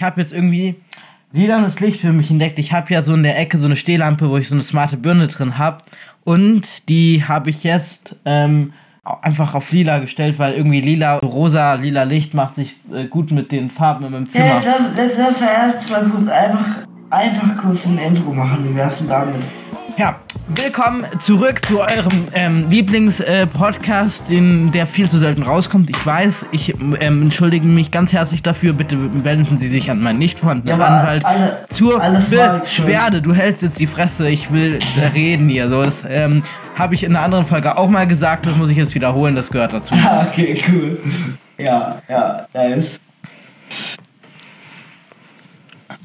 ich habe jetzt irgendwie lilanes Licht für mich entdeckt. Ich habe ja so in der Ecke so eine Stehlampe, wo ich so eine smarte Birne drin habe. Und die habe ich jetzt ähm, einfach auf lila gestellt, weil irgendwie lila, rosa, lila Licht macht sich äh, gut mit den Farben in meinem Zimmer. Ja, lass, lass, lass mal erstmal kurz einfach, einfach kurz ein Intro machen. Wie wär's denn damit? Ja, willkommen zurück zu eurem ähm, Lieblings-Podcast, äh, der viel zu selten rauskommt. Ich weiß, ich ähm, entschuldige mich ganz herzlich dafür. Bitte wenden Sie sich an meinen nicht vorhandenen Ja, Anwalt alle- zur Beschwerde. Du hältst jetzt die Fresse, ich will reden hier. So, das ähm, habe ich in einer anderen Folge auch mal gesagt. Das muss ich jetzt wiederholen, das gehört dazu. Ah, okay, cool. Ja, ja, nice.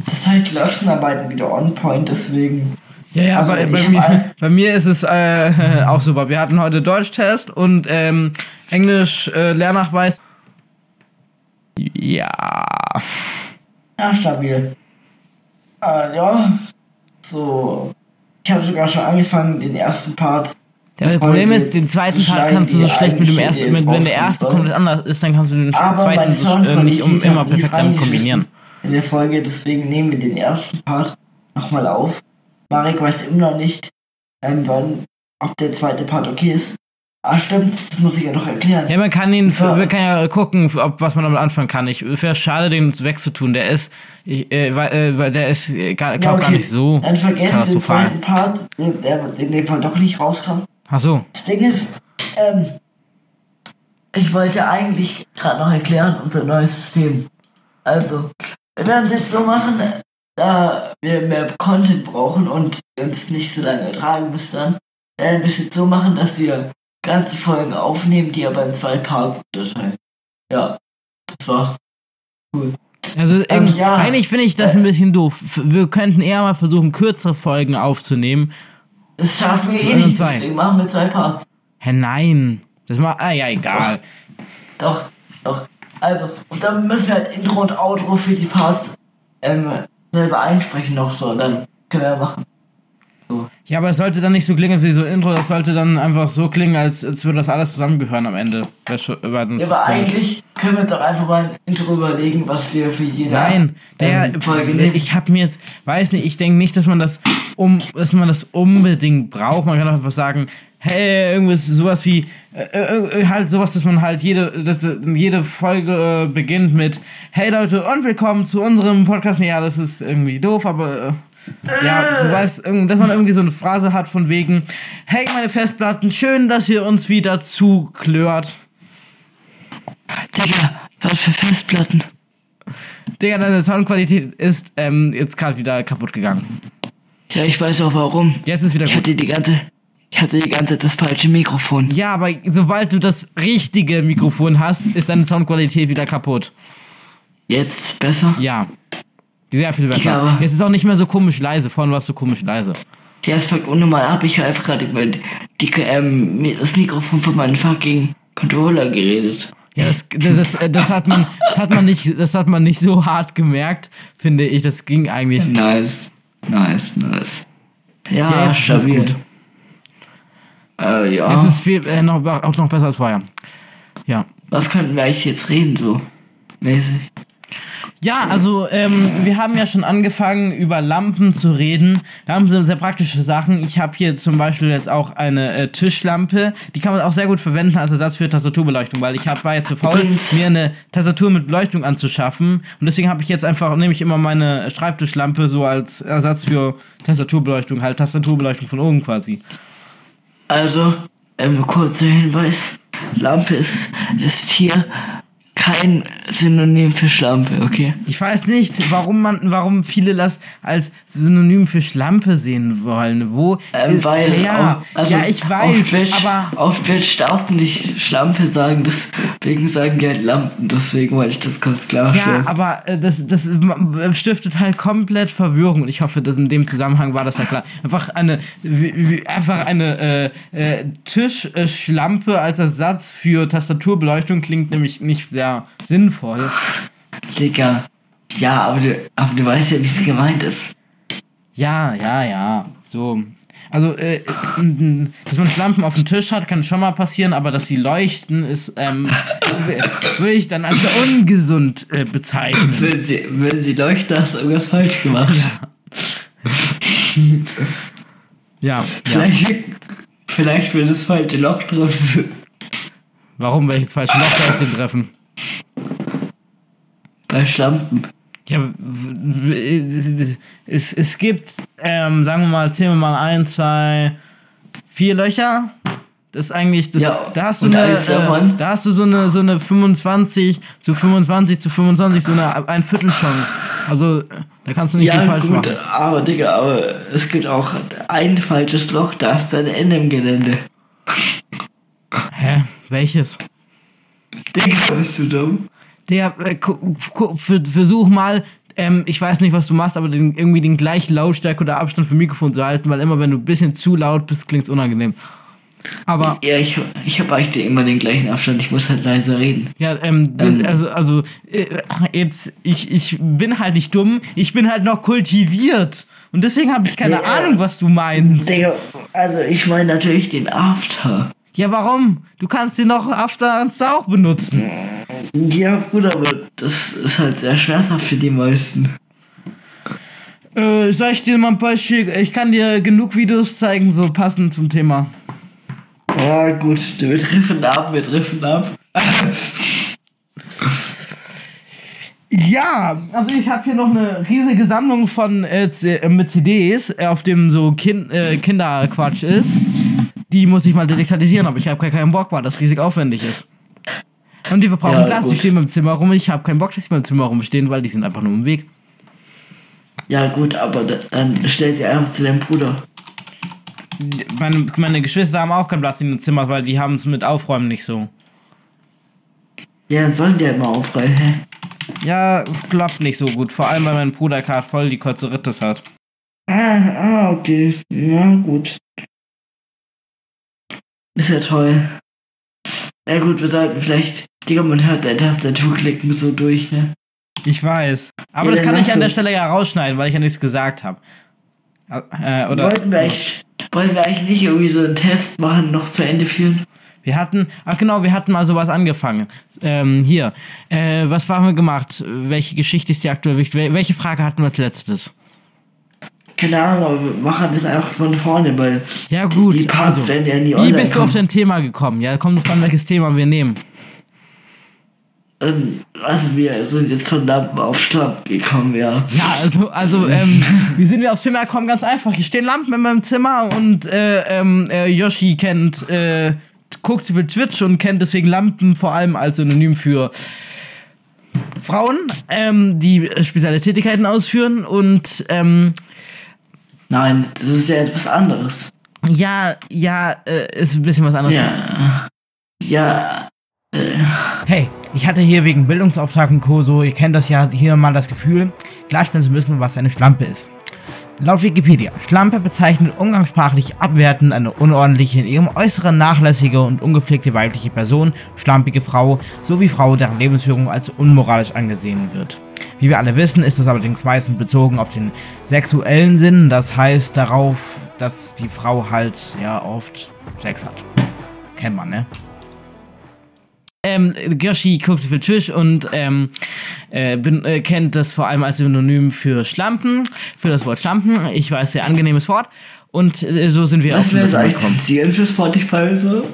Das heißt, die Klassenarbeiten wieder on point, deswegen. Ja, ja, Also, bei, bei, mir, bei mir ist es äh, auch super. Wir hatten heute Deutschtest und ähm, Englisch äh, Lehrnachweis. Ja. Ja, stabil. Äh, ja. So. Ich habe sogar schon angefangen, den ersten Part. Der Folge Problem ist, den zweiten Part kannst du so schlecht mit dem ersten, mit, wenn der erste komplett anders ist, dann kannst du den Aber zweiten so, äh, nicht um, immer perfekt damit kombinieren. In der Folge, deswegen nehmen wir den ersten Part nochmal auf. Marek weiß immer noch nicht, ähm, wann, ob der zweite Part okay ist. Ah, stimmt, das muss ich ja noch erklären. Ja, man kann ihn, Ja. man kann ja gucken, ob was man damit anfangen kann. Ich wäre schade, den wegzutun. Der ist, ich, äh, weil, äh, der ist, äh, gar, glaub gar nicht so Dann vergesst den zweiten Part, den, der in dem Fall doch nicht rauskam. Ach so. Das Ding ist, ähm, ich wollte eigentlich gerade noch erklären, unser neues System. Also, wir werden es jetzt so machen, da wir mehr Content brauchen und uns nicht so lange ertragen müssen, dann werden wir es jetzt so machen, dass wir ganze Folgen aufnehmen, die aber in zwei Parts unterteilen. Ja, das war's. Also Ähm, irgendwie- ja. eigentlich finde ich das Äh. ein bisschen doof. Wir könnten eher mal versuchen, kürzere Folgen aufzunehmen. Das schaffen wir eh nicht, deswegen machen wir zwei Parts. Hä, nein. Das macht, ah ja, egal. Doch, doch. Also, und dann müssen wir halt Intro und Outro für die Parts ähm, selber einsprechen noch so. Und dann können wir machen. Ja, aber es sollte dann nicht so klingen wie so ein Intro, das sollte dann einfach so klingen, als, als würde das alles zusammengehören am Ende. Ja, aber eigentlich können wir uns doch einfach mal ein Intro überlegen, was wir für jede Nein, der ähm, Folge nehmen. ich habe mir jetzt, weiß nicht, ich denke nicht, dass man das um, dass man das unbedingt braucht. Man kann auch einfach sagen, hey, irgendwas sowas wie äh, äh, halt sowas, dass man halt jede dass, äh, jede Folge äh, beginnt mit Hey Leute und willkommen zu unserem Podcast. Ja, das ist irgendwie doof, aber äh, ja, du weißt, dass man irgendwie so eine Phrase hat von wegen Hey meine Festplatten, schön, dass ihr uns wieder zuklört. Digga, was für Festplatten? Digga, deine Soundqualität ist ähm, jetzt gerade wieder kaputt gegangen. Ja, ich weiß auch warum. Jetzt ist wieder Ich gut. hatte die ganze, ich hatte die ganze Zeit das falsche Mikrofon. Ja, aber sobald du das richtige Mikrofon hast, ist deine Soundqualität wieder kaputt. Jetzt besser? Ja. Sehr viel besser. Ja, Jetzt ist auch nicht mehr so komisch leise. Vorhin warst du komisch leise. Ja, es fängt unnormal ab. Ich habe einfach gerade über die, ähm, mir- das Mikrofon von meinem fucking Controller geredet. Ja, das, das, das, äh, das, hat man, das, hat man nicht, das hat man nicht so hart gemerkt, finde ich. Das ging eigentlich. Nice, nice, nice. Ja, Ja, jetzt ist stabil. gut. Äh, ja. Es ist viel, äh, noch, auch noch besser als vorher. Ja. Was könnten wir eigentlich jetzt reden, so mäßig? Ja, also ähm, wir haben ja schon angefangen über Lampen zu reden. Haben so sehr praktische Sachen. Ich habe hier zum Beispiel jetzt auch eine äh, Tischlampe. Die kann man auch sehr gut verwenden als Ersatz für Tastaturbeleuchtung, weil ich hab, war jetzt zu faul, Übrigens- mir eine Tastatur mit Beleuchtung anzuschaffen. Und deswegen habe ich jetzt einfach, nehme ich immer meine Schreibtischlampe so als Ersatz für Tastaturbeleuchtung, halt Tastaturbeleuchtung von oben quasi. Also, ähm, kurzer Hinweis. Lampe ist, ist hier kein Synonym für Schlampe, okay? Ich weiß nicht, warum man, warum viele das als Synonym für Schlampe sehen wollen. Wo Ähm, ist, weil, ja, au- also ja, ich auf weiß, Twitch, aber auf Twitch darfst du nicht Schlampe sagen, deswegen sagen die halt Lampen, deswegen wollte ich das kurz ja, klarstellen. aber äh, das, das stiftet halt komplett Verwirrung und ich hoffe, dass in dem Zusammenhang war das ja klar. Einfach eine, einfach eine äh, äh, Tischschlampe als Ersatz für Tastaturbeleuchtung klingt nämlich nicht sehr sinnvoll. Digga. Ja, aber du, aber du weißt ja, wie es gemeint ist. Ja, ja, ja, so. Also, äh, dass man Schlampen auf dem Tisch hat, kann schon mal passieren, aber dass sie leuchten, ist, ähm, würde ich dann als ungesund äh, bezeichnen. Wenn sie, wenn sie leuchten, hast du irgendwas falsch gemacht. Ja, ja. Vielleicht, vielleicht will das falsche Loch treffen. Warum welches falsche Loch soll ich denn treffen? Bei Schlampen. Ja, es, es gibt, ähm, sagen wir mal, zählen wir mal ein, zwei, vier Löcher. Das ist eigentlich, das, Ja, da hast du eine, äh, da hast du so eine, so eine 25 zu 25 zu 25, so eine ein Viertel Chance. Also, da kannst du nicht viel Ja, falsch gut, machen. aber Digga, aber es gibt auch ein falsches Loch, da ist ein Ende im Gelände. Hä? Welches? Digga, bist du dumm? Der, äh, versuch mal, ähm, ich weiß nicht, was du machst, aber den, irgendwie den gleichen Lautstärke oder Abstand vom Mikrofon zu halten, weil immer wenn du ein bisschen zu laut bist, klingt es unangenehm. Aber Ja, ich, ich habe eigentlich immer den gleichen Abstand, ich muss halt leiser reden. Ja, ähm, Ähm. also, also, äh, jetzt, ich, ich bin halt nicht dumm, ich bin halt noch kultiviert. Und deswegen habe ich keine Ja. Ahnung, was du meinst. Digga, also ich meine natürlich den After. Ja, warum? Du kannst den noch After Insta auch benutzen. Ja, gut, aber das ist halt sehr schmerzhaft für die meisten. Äh, soll ich dir mal ein paar schicken? Ich kann dir genug Videos zeigen, so passend zum Thema. Ja, gut, wir treffen ab, wir treffen ab. Ja, also ich habe hier noch eine riesige Sammlung von äh, äh, mit CDs, auf dem so kind, äh, Kinderquatsch ist. Die muss ich mal digitalisieren, aber ich habe keinen Bock, weil das riesig aufwendig ist. Und die verbrauchen Ja, Platz, die stehen im Zimmer rum. Ich habe keinen Bock, dass die im Zimmer rumstehen, weil die sind einfach nur im Weg. Ja, gut, aber da, dann stell sie einfach zu deinem Bruder. Meine, meine Geschwister haben auch keinen Platz in dem Zimmer, weil die haben es mit Aufräumen nicht so. Ja, dann sollen die halt mal aufräumen, hä? Ja, klappt nicht so gut. Vor allem, weil mein Bruder gerade voll die Kotzeritis hat. Ah, ah, okay. Ja, gut. Ist ja toll. Ja gut, wir sollten vielleicht... Digga, man hört dein Tastaturklicken so durch, ne? Ich weiß. Aber Ja, das kann ich an der. Stelle ja rausschneiden, weil ich ja nichts gesagt habe. Äh, oder Wollten wir eigentlich... Wollen wir eigentlich nicht irgendwie so einen Test machen, noch zu Ende führen? wir hatten, ach genau, wir hatten mal sowas angefangen. Ähm, hier, äh, was haben wir gemacht? Welche Geschichte ist die aktuell wichtig? Wel- Welche Frage hatten wir als letztes? Keine Ahnung, aber wir machen das einfach von vorne, weil Ja gut, die Parts also, werden ja nie wie online bist du auf dein Thema gekommen? Ja, drauf an, welches Thema wir nehmen. Ähm, also wir sind jetzt von Lampen auf Schlapp gekommen, ja. Ja, also, also ähm, wie sind wir aufs Thema gekommen? Ganz einfach. Hier stehen Lampen in meinem Zimmer und äh, ähm, äh, Yoshi kennt, äh, guckt für Twitch und kennt deswegen Lampen vor allem als Synonym für Frauen, ähm, die spezielle Tätigkeiten ausführen und ähm, Nein, das ist ja etwas anderes. ja, ja, äh, ist ein bisschen was anderes. Ja. Ja. Hey, ich hatte hier wegen Bildungsauftrag und Co. so, ihr kennt das ja hier mal das Gefühl, klarstellen zu müssen, was eine Schlampe ist. Laut Wikipedia, Schlampe bezeichnet umgangssprachlich abwertend eine unordentliche, in ihrem Äußeren nachlässige und ungepflegte weibliche Person, schlampige Frau, sowie Frau, deren Lebensführung als unmoralisch angesehen wird. Wie wir alle wissen, ist das allerdings meistens bezogen auf den sexuellen Sinn, das heißt darauf, dass die Frau halt ja oft Sex hat. Kennt man, ne? ähm, Yoshi guckt so viel Twitch und ähm, äh, bin, äh, kennt das vor allem als Synonym für Schlampen, für das Wort Schlampen. Ich weiß, sehr angenehmes Wort. Und äh, so sind wir Was auf wir den jetzt eigentlich für Spotify so?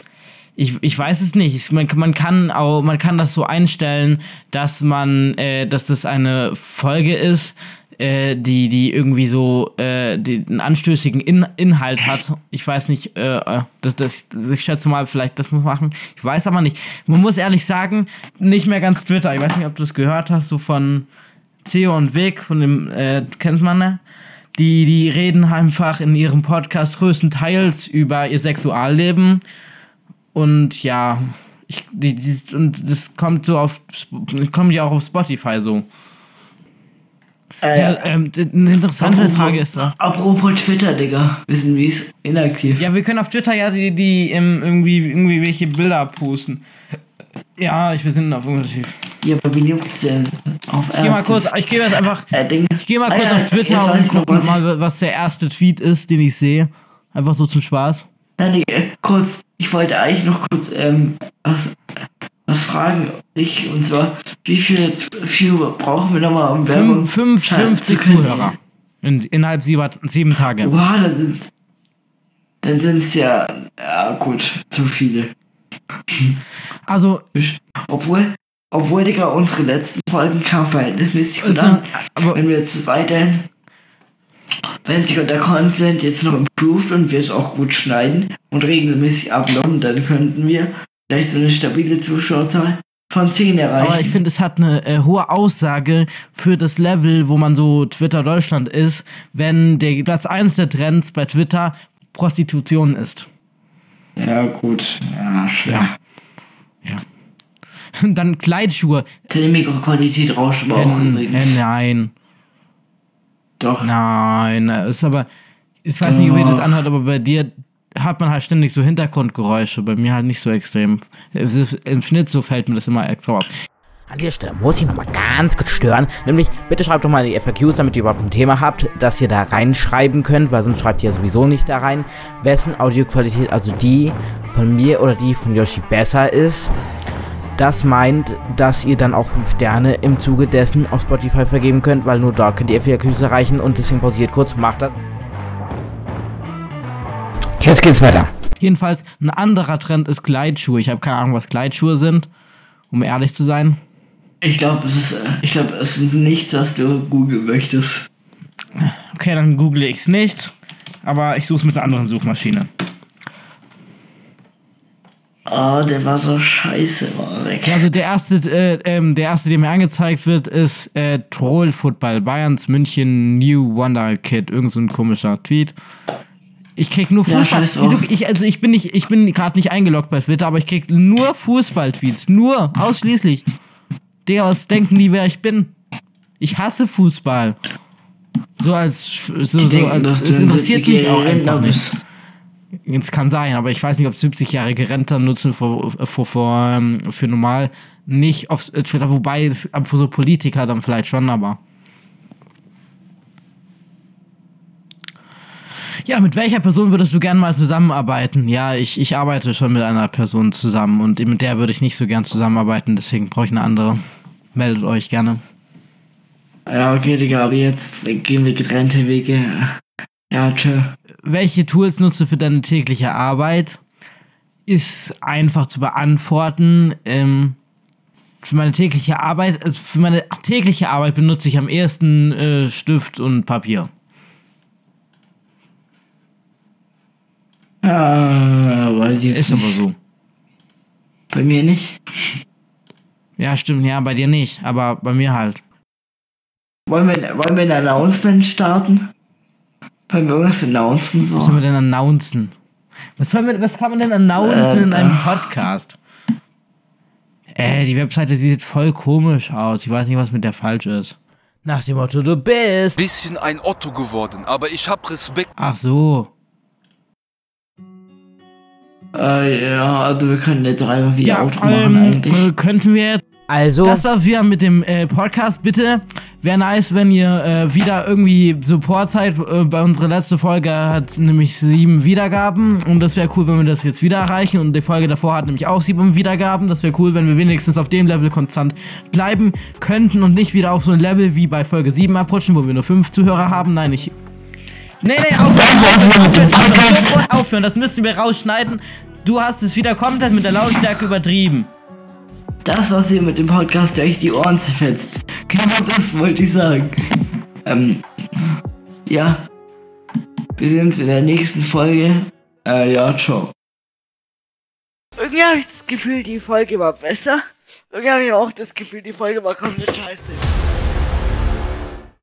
Ich, ich weiß es nicht. Ich, man, man kann auch, man kann das so einstellen, dass man, äh, dass das eine Folge ist, äh, die, die irgendwie so äh, die, einen anstößigen In Inhalt hat. Ich weiß nicht, äh, äh, das, das, ich schätze mal, vielleicht das muss machen. Ich weiß aber nicht. Man muss ehrlich sagen, nicht mehr ganz Twitter. Ich weiß nicht, ob du es gehört hast, so von Theo und Weg, von dem, äh, kennst man ne? Die, die reden einfach in ihrem Podcast größtenteils über ihr Sexualleben. Und ja, ich, die, die, und das kommt so auf, kommt ja auch auf Spotify so. Äh, Ja, ähm, eine interessante apropos- Frage ist noch. Apropos Twitter, Digga. Wissen wie es inaktiv. Ja, wir können auf Twitter ja die, die ähm, irgendwie, irgendwie welche Bilder posten. Ja, ich, wir sind auf inaktiv. Ja, aber wie juckt's denn? Auf Ich geh mal kurz, ich gehe jetzt einfach, Äh, ich gehe mal Ah kurz ja, auf Twitter und ich- mal, was der erste Tweet ist, den ich sehe. Einfach so zum Spaß. Nein, äh, kurz, ich wollte eigentlich noch kurz ähm, was, was fragen. Ich, und zwar, wie viele Viewer brauchen wir nochmal, um Werbung Fünf, schalten zu 50 können? Zuhörer. In, innerhalb sieben, sieben Tage. Wow, dann sind dann sind's ja, ja gut, zu viele. Also, Obwohl, obwohl, Digga, unsere letzten Folgen kamen verhältnismäßig gut also an. aber Wenn wir jetzt weiterhin, wenn sich unser Content jetzt noch improved und wir es auch gut schneiden und regelmäßig uploaden, dann könnten wir vielleicht so eine stabile Zuschauerzahl von 10 erreichen. Aber ich finde, es hat eine äh, hohe Aussage für das Level, wo man so Twitter Deutschland ist, wenn der Platz 1 der Trends bei Twitter Prostitution ist. ja, gut. Ja, schwer. Dann Kleidsschuhe. Deine Mikroqualität rauscht aber auch Äh, übrigens. äh, nein, Doch. nein. Ist aber. Ich weiß nicht, wie das anhört, aber bei dir hat man halt ständig so Hintergrundgeräusche. Bei mir halt nicht so extrem. Im Schnitt so fällt mir das immer extra auf. An dieser Stelle muss ich nochmal ganz kurz stören. Nämlich, bitte schreibt doch mal die FAQs, damit ihr überhaupt ein Thema habt, das ihr da reinschreiben könnt, weil sonst schreibt ihr ja sowieso nicht da rein, wessen Audioqualität, also die von mir oder die von Yoshi besser ist. Das meint, dass ihr dann auch 5 Sterne im Zuge dessen auf Spotify vergeben könnt, weil nur dort könnt ihr FAQs erreichen und deswegen pausiert kurz, macht das. Jetzt geht's weiter. Jedenfalls, ein anderer Trend ist Gleitschuhe. Ich habe keine Ahnung, was Gleitschuhe sind, um ehrlich zu sein. Ich glaube, es ist, äh, ich glaube, es ist nichts, was du googeln möchtest. Okay, dann google ich es nicht, aber ich suche es mit einer anderen Suchmaschine. Oh, der war so scheiße, war weg. Also der erste, äh, ähm, der erste, der mir angezeigt wird, ist äh, Troll Football, Bayerns München New Wonder Kid, irgend so ein komischer Tweet. Ich krieg nur Ja, Fußball. drauf. ich, also ich bin nicht, ich bin gerade nicht eingeloggt bei Twitter, aber ich krieg nur Fußball-Tweets. Nur, ausschließlich. Digga, was denken die, wer ich bin? Ich hasse Fußball. So als, so, so als, es interessiert mich auch 70-jähriger Rentner einfach nicht. bist. Es kann sein, aber ich weiß nicht, ob 70-jährige Rentner nutzen für, für, für, ähm, für normal nicht auf Twitter, wobei es- für so Politiker dann vielleicht schon, aber. Ja, mit welcher Person würdest du gern mal zusammenarbeiten? Ja, ich, ich arbeite schon mit einer Person zusammen und mit der würde ich nicht so gern zusammenarbeiten, deswegen brauche ich eine andere. Meldet euch gerne. Ja, okay, Digga, aber jetzt gehen wir getrennte Wege. Ja, tschö. welche Tools nutzt du für deine tägliche Arbeit? Ist einfach zu beantworten. Ähm, für meine tägliche Arbeit, also für meine tägliche Arbeit benutze ich am ehesten äh, Stift und Papier. Ah, weiß ich jetzt Ist aber nicht. so. Bei mir nicht. Ja, stimmt, ja, bei dir nicht, aber bei mir halt. Wollen wir, wollen wir ein Announcement starten? Wollen wir irgendwas announcen so? Was sollen wir denn announcen? Was, soll man, was kann man denn announcen in Ähm, einem Podcast? Äh, die Webseite sieht voll komisch aus. Ich weiß nicht, was mit der falsch ist. Nach dem Motto, du bist. bisschen ein Otto geworden, aber ich hab Respekt. Ach so. Äh, ja, also wir können jetzt auch einfach wieder Ja, Outro machen ähm, eigentlich. äh, könnten wir jetzt Also, Das war wieder mit dem äh, Podcast. Bitte wäre nice, wenn ihr äh, wieder irgendwie Support seid. Äh, bei unserer letzten Folge hat nämlich sieben Wiedergaben und das wäre cool, wenn wir das jetzt wieder erreichen. Und die Folge davor hat nämlich auch sieben Wiedergaben. Das wäre cool, wenn wir wenigstens auf dem Level konstant bleiben könnten und nicht wieder auf so ein Level wie bei Folge 7 abrutschen, wo wir nur fünf Zuhörer haben. Nein, ich. Nee, nee, aufhören, aufhören, aufhören, aufhören, das müssen wir rausschneiden. Du hast es wieder komplett mit der Lautstärke übertrieben. Das, was ihr mit dem Podcast der euch die Ohren zerfetzt. Genau das wollte ich sagen. Ähm, ja. Wir sehen uns in der nächsten Folge. Äh, ja, ciao. Irgendwie habe ich das Gefühl, die Folge war besser. Irgendwie habe ich auch das Gefühl, die Folge war komplett scheiße.